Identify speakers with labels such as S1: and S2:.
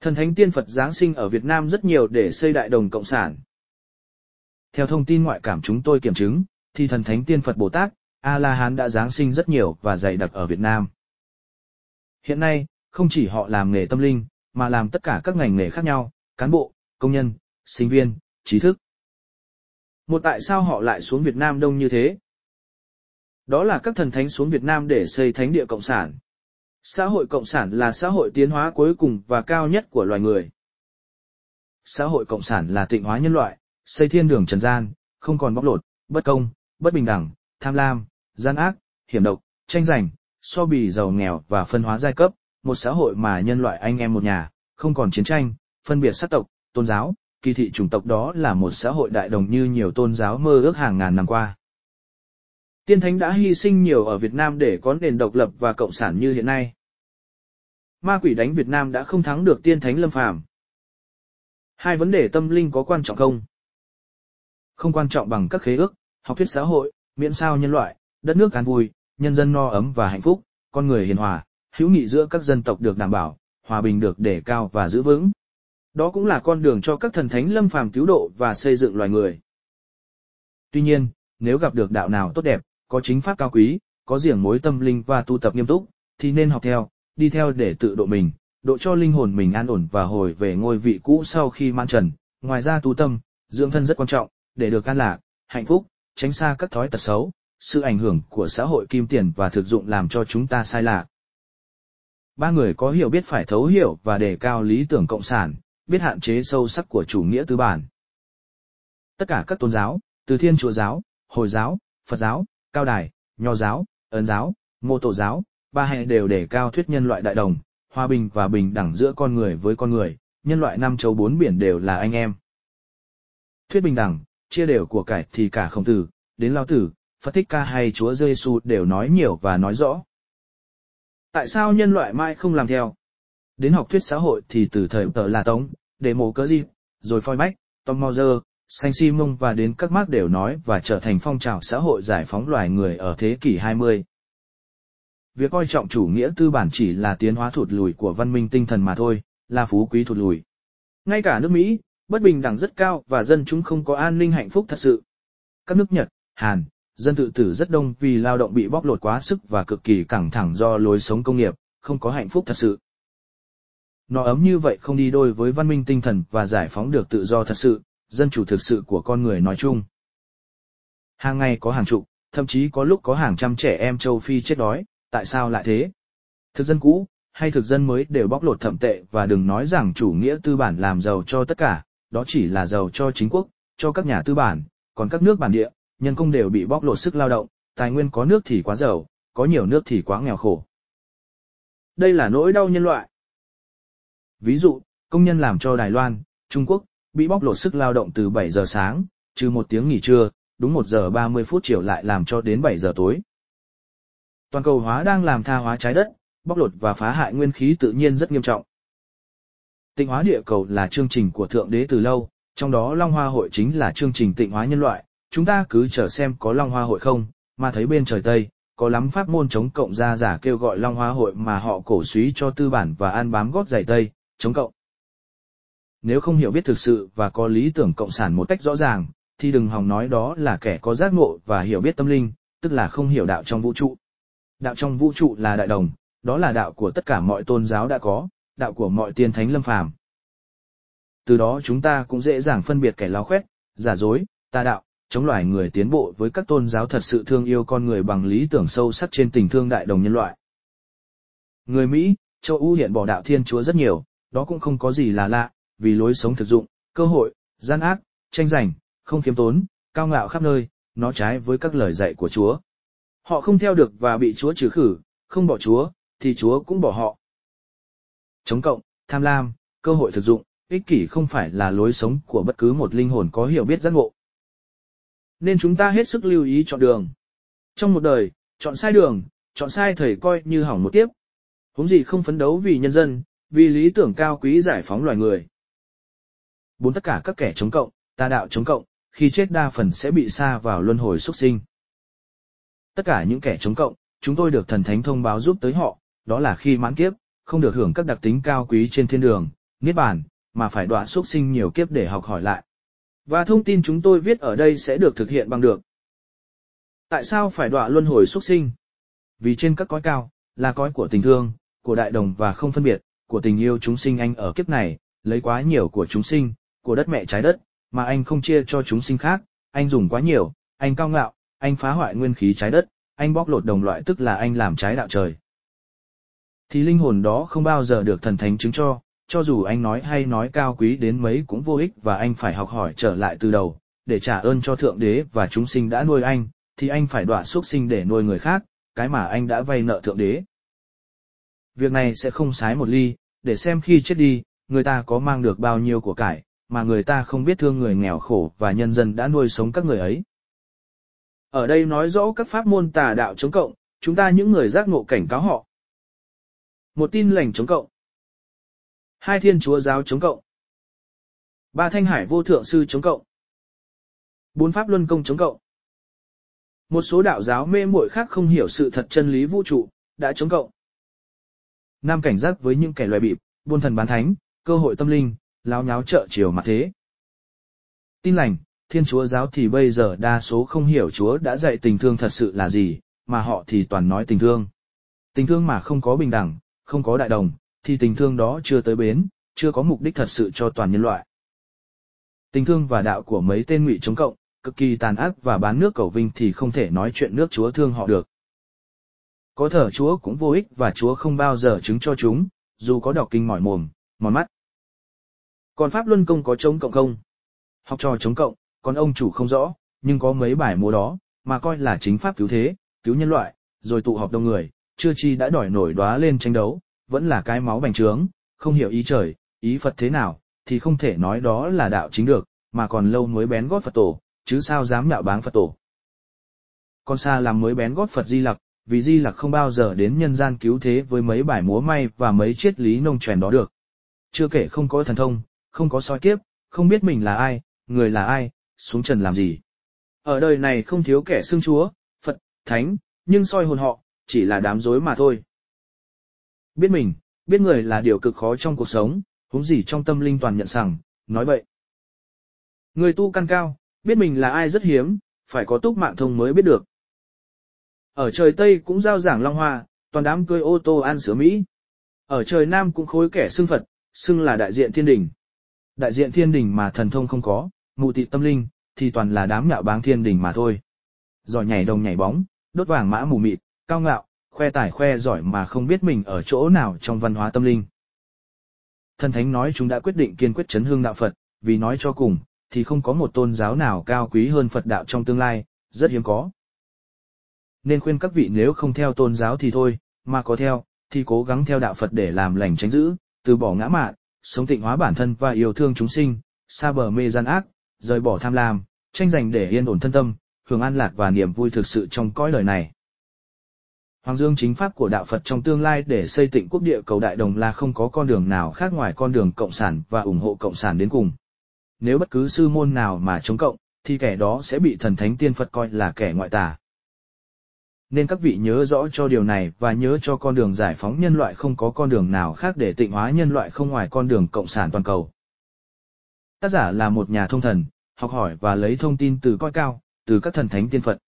S1: Thần thánh tiên Phật Giáng sinh ở Việt Nam rất nhiều để xây đại đồng cộng sản. Theo thông tin ngoại cảm chúng tôi kiểm chứng, thì thần thánh tiên Phật Bồ Tát, A-la-hán đã Giáng sinh rất nhiều và dày đặc ở Việt Nam. Hiện nay, không chỉ họ làm nghề tâm linh, mà làm tất cả các ngành nghề khác nhau, cán bộ, công nhân, sinh viên, trí thức. Một tại sao họ lại xuống Việt Nam đông như thế? Đó là các thần thánh xuống Việt Nam để xây thánh địa cộng sản. Xã hội cộng sản là xã hội tiến hóa cuối cùng và cao nhất của loài người. Xã hội cộng sản là tịnh hóa nhân loại, xây thiên đường trần gian, không còn bóc lột, bất công, bất bình đẳng, tham lam, gian ác, hiểm độc, tranh giành, so bì giàu nghèo và phân hóa giai cấp, một xã hội mà nhân loại anh em một nhà, không còn chiến tranh, phân biệt sắc tộc, tôn giáo, kỳ thị chủng tộc đó là một xã hội đại đồng như nhiều tôn giáo mơ ước hàng ngàn năm qua. Tiên thánh đã hy sinh nhiều ở Việt Nam để có nền độc lập và cộng sản như hiện nay. Ma quỷ đánh Việt Nam đã không thắng được tiên thánh lâm phàm. Hai vấn đề tâm linh có quan trọng không? Không quan trọng bằng các khế ước, học thuyết xã hội, miễn sao nhân loại, đất nước an vui, nhân dân no ấm và hạnh phúc, con người hiền hòa, hữu nghị giữa các dân tộc được đảm bảo, hòa bình được đề cao và giữ vững. Đó cũng là con đường cho các thần thánh lâm phàm cứu độ và xây dựng loài người. Tuy nhiên, nếu gặp được đạo nào tốt đẹp, có chính pháp cao quý, có riêng mối tâm linh và tu tập nghiêm túc, thì nên học theo, đi theo để tự độ mình, độ cho linh hồn mình an ổn và hồi về ngôi vị cũ sau khi man trần. Ngoài ra tu tâm, dưỡng thân rất quan trọng, để được an lạc, hạnh phúc, tránh xa các thói tật xấu, sự ảnh hưởng của xã hội kim tiền và thực dụng làm cho chúng ta sai lạc. Ba người có hiểu biết phải thấu hiểu và đề cao lý tưởng cộng sản, biết hạn chế sâu sắc của chủ nghĩa tư bản. Tất cả các tôn giáo, từ thiên chúa giáo, hồi giáo, Phật giáo, cao đài, nho giáo, ấn giáo, mô tổ giáo, ba hệ đều đề cao thuyết nhân loại đại đồng, hòa bình và bình đẳng giữa con người với con người, nhân loại năm châu bốn biển đều là anh em. Thuyết bình đẳng, chia đều của cải thì cả không tử, đến lao tử, Phật Thích Ca hay Chúa Giêsu đều nói nhiều và nói rõ. Tại sao nhân loại mai không làm theo? Đến học thuyết xã hội thì từ thời tờ là Tống, để mổ cớ gì, rồi phoi bách, Tom Mauser, Saint Simon và đến các mác đều nói và trở thành phong trào xã hội giải phóng loài người ở thế kỷ 20. Việc coi trọng chủ nghĩa tư bản chỉ là tiến hóa thụt lùi của văn minh tinh thần mà thôi, là phú quý thụt lùi. Ngay cả nước Mỹ, bất bình đẳng rất cao và dân chúng không có an ninh hạnh phúc thật sự. Các nước Nhật, Hàn, dân tự tử rất đông vì lao động bị bóc lột quá sức và cực kỳ căng thẳng do lối sống công nghiệp, không có hạnh phúc thật sự. Nó ấm như vậy không đi đôi với văn minh tinh thần và giải phóng được tự do thật sự, dân chủ thực sự của con người nói chung. Hàng ngày có hàng chục, thậm chí có lúc có hàng trăm trẻ em châu Phi chết đói, tại sao lại thế? Thực dân cũ, hay thực dân mới đều bóc lột thẩm tệ và đừng nói rằng chủ nghĩa tư bản làm giàu cho tất cả, đó chỉ là giàu cho chính quốc, cho các nhà tư bản, còn các nước bản địa, nhân công đều bị bóc lột sức lao động, tài nguyên có nước thì quá giàu, có nhiều nước thì quá nghèo khổ. Đây là nỗi đau nhân loại. Ví dụ, công nhân làm cho Đài Loan, Trung Quốc, bị bóc lột sức lao động từ 7 giờ sáng, trừ một tiếng nghỉ trưa, đúng 1 giờ 30 phút chiều lại làm cho đến 7 giờ tối. Toàn cầu hóa đang làm tha hóa trái đất, bóc lột và phá hại nguyên khí tự nhiên rất nghiêm trọng. Tịnh hóa địa cầu là chương trình của Thượng Đế từ lâu, trong đó Long Hoa Hội chính là chương trình tịnh hóa nhân loại, chúng ta cứ chờ xem có Long Hoa Hội không, mà thấy bên trời Tây, có lắm pháp môn chống cộng ra giả kêu gọi Long Hoa Hội mà họ cổ suý cho tư bản và an bám gót giày Tây, chống cộng. Nếu không hiểu biết thực sự và có lý tưởng cộng sản một cách rõ ràng, thì đừng hòng nói đó là kẻ có giác ngộ và hiểu biết tâm linh, tức là không hiểu đạo trong vũ trụ. Đạo trong vũ trụ là đại đồng, đó là đạo của tất cả mọi tôn giáo đã có, đạo của mọi tiên thánh lâm phàm. Từ đó chúng ta cũng dễ dàng phân biệt kẻ lao khoét, giả dối, tà đạo, chống loài người tiến bộ với các tôn giáo thật sự thương yêu con người bằng lý tưởng sâu sắc trên tình thương đại đồng nhân loại. Người Mỹ, châu Âu hiện bỏ đạo thiên chúa rất nhiều, đó cũng không có gì là lạ, vì lối sống thực dụng, cơ hội, gian ác, tranh giành, không kiếm tốn, cao ngạo khắp nơi, nó trái với các lời dạy của Chúa. Họ không theo được và bị Chúa trừ khử, không bỏ Chúa, thì Chúa cũng bỏ họ. Chống cộng, tham lam, cơ hội thực dụng, ích kỷ không phải là lối sống của bất cứ một linh hồn có hiểu biết giác ngộ. Nên chúng ta hết sức lưu ý chọn đường. Trong một đời, chọn sai đường, chọn sai thầy coi như hỏng một tiếp. Huống gì không phấn đấu vì nhân dân, vì lý tưởng cao quý giải phóng loài người. Bốn tất cả các kẻ chống cộng, tà đạo chống cộng, khi chết đa phần sẽ bị xa vào luân hồi xuất sinh. Tất cả những kẻ chống cộng, chúng tôi được thần thánh thông báo giúp tới họ, đó là khi mãn kiếp, không được hưởng các đặc tính cao quý trên thiên đường, niết bàn, mà phải đọa xuất sinh nhiều kiếp để học hỏi lại. Và thông tin chúng tôi viết ở đây sẽ được thực hiện bằng được. Tại sao phải đọa luân hồi xuất sinh? Vì trên các cõi cao, là cõi của tình thương, của đại đồng và không phân biệt, của tình yêu chúng sinh anh ở kiếp này, lấy quá nhiều của chúng sinh, của đất mẹ trái đất, mà anh không chia cho chúng sinh khác, anh dùng quá nhiều, anh cao ngạo, anh phá hoại nguyên khí trái đất, anh bóc lột đồng loại tức là anh làm trái đạo trời. Thì linh hồn đó không bao giờ được thần thánh chứng cho, cho dù anh nói hay nói cao quý đến mấy cũng vô ích và anh phải học hỏi trở lại từ đầu, để trả ơn cho Thượng Đế và chúng sinh đã nuôi anh, thì anh phải đọa xuất sinh để nuôi người khác, cái mà anh đã vay nợ Thượng Đế. Việc này sẽ không sái một ly, để xem khi chết đi, người ta có mang được bao nhiêu của cải, mà người ta không biết thương người nghèo khổ và nhân dân đã nuôi sống các người ấy. Ở đây nói rõ các pháp môn tà đạo chống cộng, chúng ta những người giác ngộ cảnh cáo họ. Một tin lành chống cộng. Hai thiên chúa giáo chống cộng. Ba thanh hải vô thượng sư chống cộng. Bốn pháp luân công chống cộng. Một số đạo giáo mê muội khác không hiểu sự thật chân lý vũ trụ, đã chống cộng. Nam cảnh giác với những kẻ loài bịp, buôn thần bán thánh, cơ hội tâm linh, láo nháo trợ chiều mặt thế. Tin lành, thiên chúa giáo thì bây giờ đa số không hiểu chúa đã dạy tình thương thật sự là gì, mà họ thì toàn nói tình thương. Tình thương mà không có bình đẳng, không có đại đồng, thì tình thương đó chưa tới bến, chưa có mục đích thật sự cho toàn nhân loại. Tình thương và đạo của mấy tên ngụy chống cộng, cực kỳ tàn ác và bán nước cầu vinh thì không thể nói chuyện nước Chúa thương họ được. Có thở Chúa cũng vô ích và Chúa không bao giờ chứng cho chúng, dù có đọc kinh mỏi mồm, mòn mắt. Còn Pháp Luân Công có chống cộng không? Học trò chống cộng, còn ông chủ không rõ, nhưng có mấy bài múa đó, mà coi là chính pháp cứu thế, cứu nhân loại, rồi tụ họp đông người, chưa chi đã đòi nổi đóa lên tranh đấu, vẫn là cái máu bành trướng, không hiểu ý trời, ý Phật thế nào, thì không thể nói đó là đạo chính được, mà còn lâu mới bén gót Phật tổ, chứ sao dám nhạo báng Phật tổ. Con xa làm mới bén gót Phật Di Lặc, vì Di Lặc không bao giờ đến nhân gian cứu thế với mấy bài múa may và mấy triết lý nông truyền đó được. Chưa kể không có thần thông, không có soi kiếp, không biết mình là ai, người là ai, xuống trần làm gì. Ở đời này không thiếu kẻ xưng chúa, Phật, Thánh, nhưng soi hồn họ, chỉ là đám rối mà thôi. Biết mình, biết người là điều cực khó trong cuộc sống, huống gì trong tâm linh toàn nhận rằng, nói vậy. Người tu căn cao, biết mình là ai rất hiếm, phải có túc mạng thông mới biết được. Ở trời Tây cũng giao giảng Long Hoa, toàn đám cưới ô tô ăn sữa Mỹ. Ở trời Nam cũng khối kẻ xưng Phật, xưng là đại diện thiên đình. Đại diện thiên đình mà thần thông không có, mụ tị tâm linh, thì toàn là đám ngạo báng thiên đình mà thôi. Giỏi nhảy đồng nhảy bóng, đốt vàng mã mù mịt, cao ngạo, khoe tài khoe giỏi mà không biết mình ở chỗ nào trong văn hóa tâm linh. Thần Thánh nói chúng đã quyết định kiên quyết chấn hương đạo Phật, vì nói cho cùng, thì không có một tôn giáo nào cao quý hơn Phật đạo trong tương lai, rất hiếm có. Nên khuyên các vị nếu không theo tôn giáo thì thôi, mà có theo, thì cố gắng theo đạo Phật để làm lành tránh giữ, từ bỏ ngã mạn, sống tịnh hóa bản thân và yêu thương chúng sinh, xa bờ mê gian ác, rời bỏ tham lam, tranh giành để yên ổn thân tâm, hưởng an lạc và niềm vui thực sự trong cõi đời này. Hoàng dương chính pháp của đạo Phật trong tương lai để xây tịnh quốc địa cầu đại đồng là không có con đường nào khác ngoài con đường cộng sản và ủng hộ cộng sản đến cùng. Nếu bất cứ sư môn nào mà chống cộng, thì kẻ đó sẽ bị thần thánh tiên Phật coi là kẻ ngoại tà. Nên các vị nhớ rõ cho điều này và nhớ cho con đường giải phóng nhân loại không có con đường nào khác để tịnh hóa nhân loại không ngoài con đường cộng sản toàn cầu. Tác giả là một nhà thông thần, học hỏi và lấy thông tin từ coi cao, từ các thần thánh tiên Phật.